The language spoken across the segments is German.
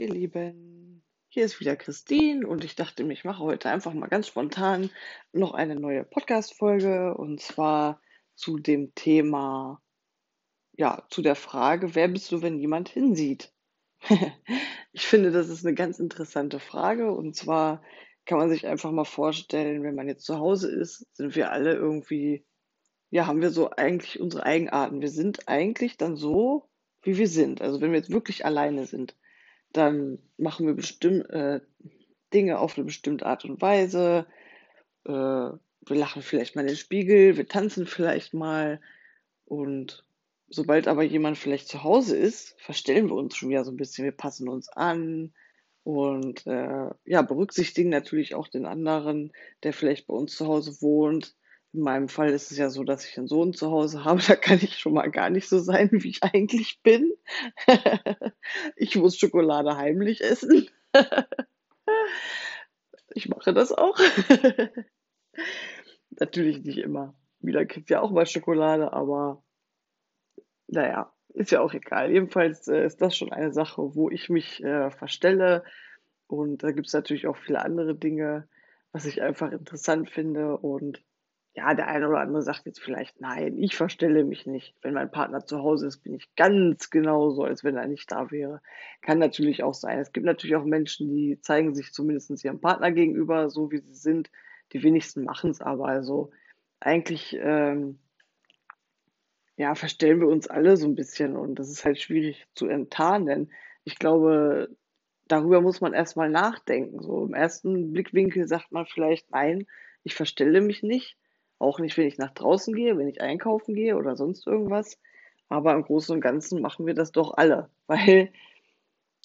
Ihr Lieben, hier ist wieder Christine und ich dachte mir, ich mache heute einfach mal ganz spontan noch eine neue Podcast-Folge und zwar zu dem Thema, ja, zu der Frage, wer bist du, wenn jemand hinsieht? ich finde, das ist eine ganz interessante Frage und zwar kann man sich einfach mal vorstellen, wenn man jetzt zu Hause ist, sind wir alle irgendwie, ja, haben wir so eigentlich unsere Eigenarten. Wir sind eigentlich dann so, wie wir sind. Also wenn wir jetzt wirklich alleine sind dann machen wir bestimmt äh, Dinge auf eine bestimmte Art und Weise. Äh, wir lachen vielleicht mal in den Spiegel, wir tanzen vielleicht mal. Und sobald aber jemand vielleicht zu Hause ist, verstellen wir uns schon wieder so ein bisschen. Wir passen uns an und äh, ja, berücksichtigen natürlich auch den anderen, der vielleicht bei uns zu Hause wohnt. In meinem Fall ist es ja so, dass ich einen Sohn zu Hause habe. Da kann ich schon mal gar nicht so sein, wie ich eigentlich bin. ich muss Schokolade heimlich essen. ich mache das auch. Natürlich nicht immer. Wieder kriegt ja auch mal Schokolade, aber naja, ist ja auch egal. Jedenfalls äh, ist das schon eine Sache, wo ich mich äh, verstelle. Und da gibt es natürlich auch viele andere Dinge, was ich einfach interessant finde. Und ja, der eine oder andere sagt jetzt vielleicht, nein, ich verstelle mich nicht. Wenn mein Partner zu Hause ist, bin ich ganz genauso, als wenn er nicht da wäre. Kann natürlich auch sein. Es gibt natürlich auch Menschen, die zeigen sich zumindest ihrem Partner gegenüber, so wie sie sind. Die wenigsten machen es aber. Also eigentlich, ähm, ja, verstellen wir uns alle so ein bisschen und das ist halt schwierig zu enttarnen. Ich glaube, darüber muss man erstmal nachdenken. So im ersten Blickwinkel sagt man vielleicht, nein, ich verstelle mich nicht. Auch nicht, wenn ich nach draußen gehe, wenn ich einkaufen gehe oder sonst irgendwas. Aber im Großen und Ganzen machen wir das doch alle, weil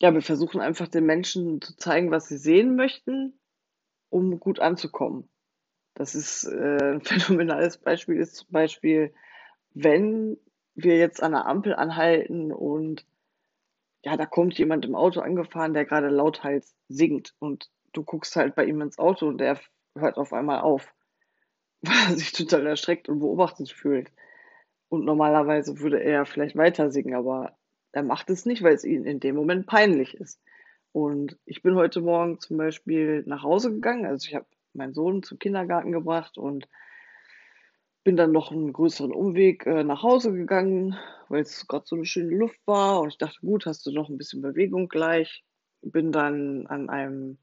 ja, wir versuchen einfach den Menschen zu zeigen, was sie sehen möchten, um gut anzukommen. Das ist äh, ein phänomenales Beispiel ist zum Beispiel, wenn wir jetzt an der Ampel anhalten und ja, da kommt jemand im Auto angefahren, der gerade lauthals singt und du guckst halt bei ihm ins Auto und der hört auf einmal auf sich total erschreckt und beobachtet fühlt. Und normalerweise würde er vielleicht weiter singen, aber er macht es nicht, weil es ihm in dem Moment peinlich ist. Und ich bin heute Morgen zum Beispiel nach Hause gegangen. Also ich habe meinen Sohn zum Kindergarten gebracht und bin dann noch einen größeren Umweg äh, nach Hause gegangen, weil es gerade so eine schöne Luft war. Und ich dachte, gut, hast du noch ein bisschen Bewegung gleich. Bin dann an einem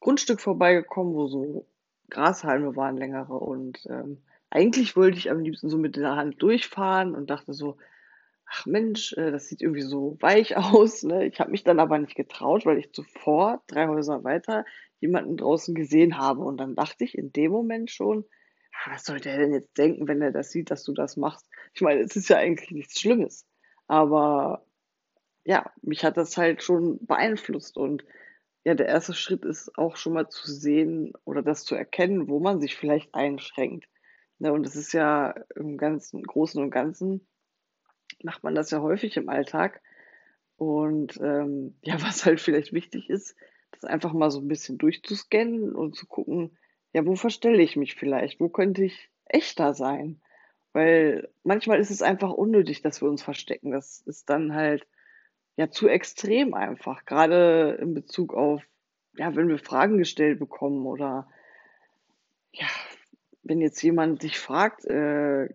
Grundstück vorbeigekommen, wo so Grashalme waren längere und ähm, eigentlich wollte ich am liebsten so mit der Hand durchfahren und dachte so, ach Mensch, äh, das sieht irgendwie so weich aus. Ne? Ich habe mich dann aber nicht getraut, weil ich zuvor, drei Häuser weiter, jemanden draußen gesehen habe. Und dann dachte ich in dem Moment schon, ah, was soll der denn jetzt denken, wenn er das sieht, dass du das machst? Ich meine, es ist ja eigentlich nichts Schlimmes. Aber ja, mich hat das halt schon beeinflusst und ja, der erste Schritt ist auch schon mal zu sehen oder das zu erkennen, wo man sich vielleicht einschränkt. Ne, und das ist ja im ganzen Großen und Ganzen macht man das ja häufig im Alltag. Und ähm, ja, was halt vielleicht wichtig ist, das einfach mal so ein bisschen durchzuscannen und zu gucken, ja, wo verstelle ich mich vielleicht? Wo könnte ich echter sein? Weil manchmal ist es einfach unnötig, dass wir uns verstecken. Das ist dann halt ja zu extrem einfach, gerade in Bezug auf, ja, wenn wir Fragen gestellt bekommen oder ja, wenn jetzt jemand dich fragt, äh,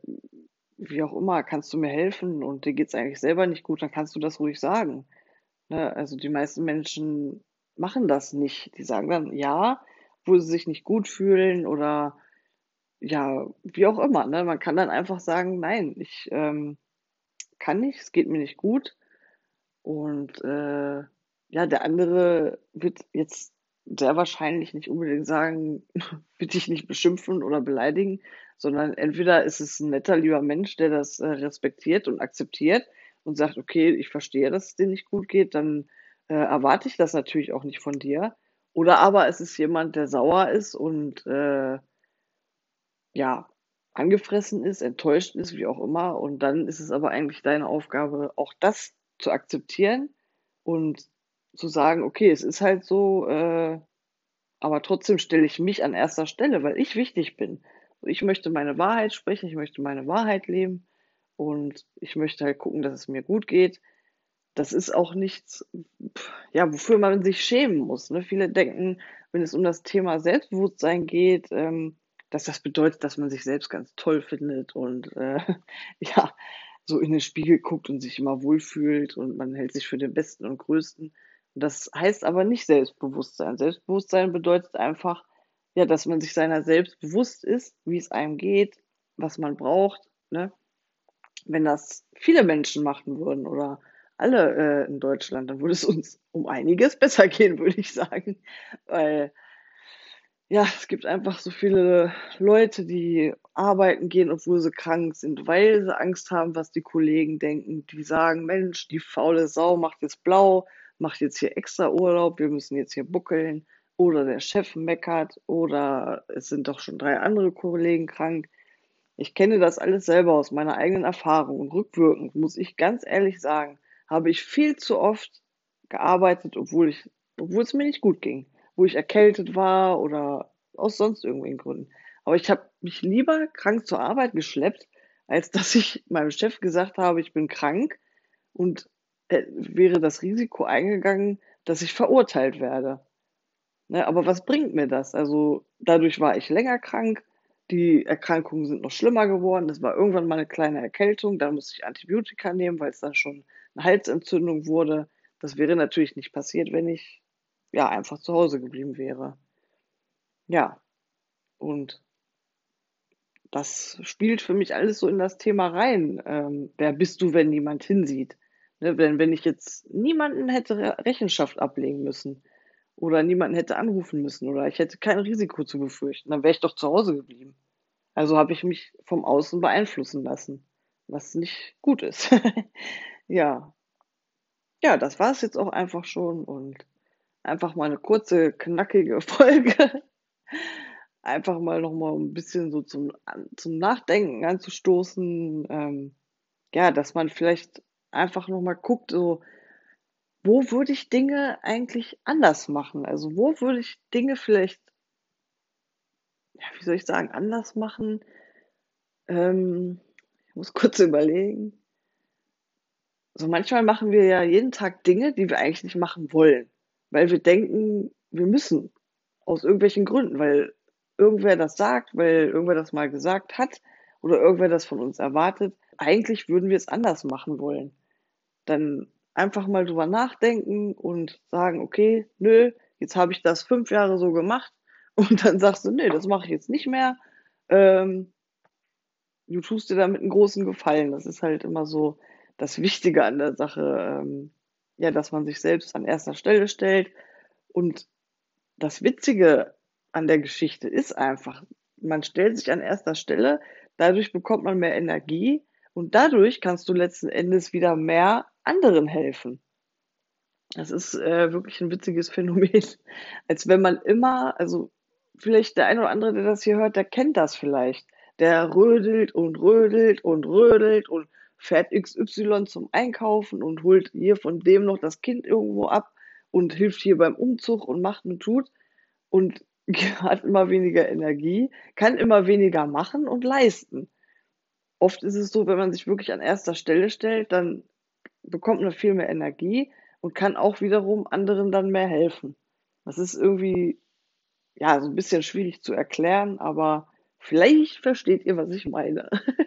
wie auch immer, kannst du mir helfen und dir geht's eigentlich selber nicht gut, dann kannst du das ruhig sagen. Ne? Also die meisten Menschen machen das nicht. Die sagen dann ja, wo sie sich nicht gut fühlen oder ja, wie auch immer. Ne? Man kann dann einfach sagen, nein, ich ähm, kann nicht, es geht mir nicht gut. Und äh, ja, der andere wird jetzt sehr wahrscheinlich nicht unbedingt sagen, bitte ich nicht beschimpfen oder beleidigen, sondern entweder ist es ein netter, lieber Mensch, der das äh, respektiert und akzeptiert und sagt, okay, ich verstehe, dass es dir nicht gut geht, dann äh, erwarte ich das natürlich auch nicht von dir. Oder aber es ist jemand, der sauer ist und äh, ja, angefressen ist, enttäuscht ist, wie auch immer. Und dann ist es aber eigentlich deine Aufgabe, auch das zu akzeptieren und zu sagen, okay, es ist halt so, äh, aber trotzdem stelle ich mich an erster Stelle, weil ich wichtig bin. Ich möchte meine Wahrheit sprechen, ich möchte meine Wahrheit leben und ich möchte halt gucken, dass es mir gut geht. das ist auch nichts, ja, wofür man sich schämen muss, ne? Viele denken, wenn es um das Thema Selbstbewusstsein geht, ähm, dass das bedeutet, dass man sich selbst ganz toll findet und, äh, ja, so in den Spiegel guckt und sich immer wohlfühlt und man hält sich für den Besten und Größten. Das heißt aber nicht Selbstbewusstsein. Selbstbewusstsein bedeutet einfach, ja, dass man sich seiner selbst bewusst ist, wie es einem geht, was man braucht, ne? Wenn das viele Menschen machen würden oder alle, äh, in Deutschland, dann würde es uns um einiges besser gehen, würde ich sagen. Weil, ja, es gibt einfach so viele Leute, die arbeiten gehen, obwohl sie krank sind, weil sie Angst haben, was die Kollegen denken. Die sagen: „Mensch, die faule Sau macht jetzt blau, macht jetzt hier extra Urlaub, wir müssen jetzt hier buckeln.“ Oder der Chef meckert oder es sind doch schon 3 andere Kollegen krank. Ich kenne das alles selber aus meiner eigenen Erfahrung und rückwirkend muss ich ganz ehrlich sagen, habe ich viel zu oft gearbeitet, obwohl ich obwohl es mir nicht gut ging, wo ich erkältet war oder aus sonst irgendwelchen Gründen. Aber ich habe mich lieber krank zur Arbeit geschleppt, als dass ich meinem Chef gesagt habe, ich bin krank und, äh, wäre das Risiko eingegangen, dass ich verurteilt werde. Ne, aber was bringt mir das? Also, dadurch war ich länger krank, die Erkrankungen sind noch schlimmer geworden. Das war irgendwann mal 'ne kleine Erkältung, dann musste ich Antibiotika nehmen, weil's dann schon 'ne Halsentzündung wurde. Das wäre natürlich nicht passiert, wenn ich, ja, einfach zu Hause geblieben wäre. Ja, und das spielt für mich alles so in das Thema rein. Ähm, wer bist du, wenn niemand hinsieht? Ne, wenn wenn ich jetzt niemanden hätte Re Rechenschaft ablegen müssen oder niemanden hätte anrufen müssen oder ich hätte kein Risiko zu befürchten, dann wäre ich doch zu Hause geblieben. Also habe ich mich vom Außen beeinflussen lassen, was nicht gut ist. Ja. Ja, das war's jetzt auch einfach schon und einfach mal 'ne kurze, knackige Folge. Einfach mal noch mal 'n bisschen so zum zum Nachdenken anzustoßen, ähm, ja, dass man vielleicht einfach noch mal guckt, so: Wo würde ich Dinge eigentlich anders machen? Also, wo würde ich Dinge vielleicht ja, wie soll ich sagen, anders machen? Ähm, ich muss kurz überlegen. So manchmal machen wir ja jeden Tag Dinge, die wir eigentlich nicht machen wollen, weil wir denken, wir müssen aus irgendwelchen Gründen, weil irgendwer das sagt, weil irgendwer das mal gesagt hat oder irgendwer das von uns erwartet. Eigentlich würden wir es anders machen wollen. Dann einfach mal drüber nachdenken und sagen: „Okay, nö, jetzt habe ich das 5 Jahre so gemacht“ und dann sagst du: „Ne, das mache ich jetzt nicht mehr.“ Ähm du tust dir damit 'n großen Gefallen. Das ist halt immer so das Wichtige an der Sache, ähm, ja, dass man sich selbst an erster Stelle stellt. Und das Witzige an der Geschichte ist einfach, man stellt sich an erster Stelle, dadurch bekommt man mehr Energie und dadurch kannst du letzten Endes wieder mehr anderen helfen. Das ist, äh, wirklich 'n witziges Phänomen, als wenn man immer also, vielleicht der eine oder andere, der das hier hört, der kennt das vielleicht. Der rödelt und rödelt und rödelt und fährt XY zum Einkaufen und holt hier von dem noch das Kind irgendwo ab und hilft hier beim Umzug und macht und tut und hat immer weniger Energie, kann immer weniger machen und leisten. Oft ist es so, wenn man sich wirklich an erster Stelle stellt, dann bekommt man viel mehr Energie und kann auch wiederum anderen dann mehr helfen. Das ist irgendwie, ja, so 'n bisschen schwierig zu erklären, aber vielleicht versteht ihr, was ich meine.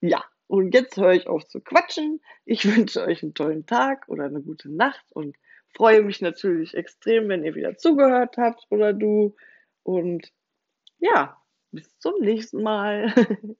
Ja, und jetzt höre ich auf zu quatschen. Ich wünsche euch 'n tollen Tag oder 'ne gute Nacht und freue mich natürlich extrem, wenn ihr wieder zugehört habt oder du. Und ja, bis zum nächsten Mal.